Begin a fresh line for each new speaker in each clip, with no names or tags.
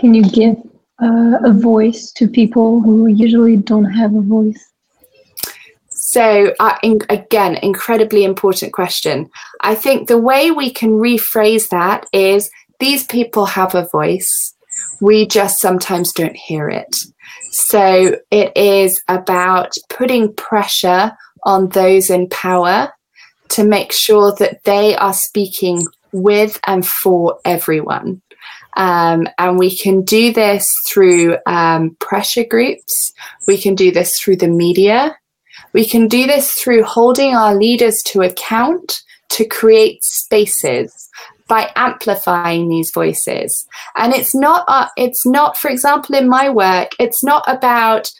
can you give uh, a voice to people who usually don't have a voice?
So, uh, in, again, incredibly important question. I think the way we can rephrase that is these people have a voice. We just sometimes don't hear it. So, it is about putting pressure on those in power to make sure that they are speaking with and for everyone. Um, and we can do this through um, pressure groups. We can do this through the media. We can do this through holding our leaders to account to create spaces by amplifying these voices. And it's not, uh, it's not, for example, in my work, it's not about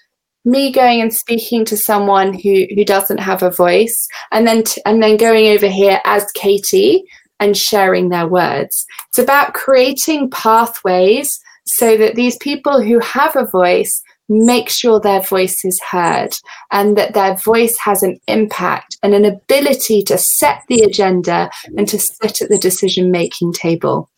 me going and speaking to someone who who doesn't have a voice and then t- and then going over here as Katie and sharing their words. It's about creating pathways so that these people who have a voice make sure their voice is heard and that their voice has an impact and an ability to set the agenda and to sit at the decision making table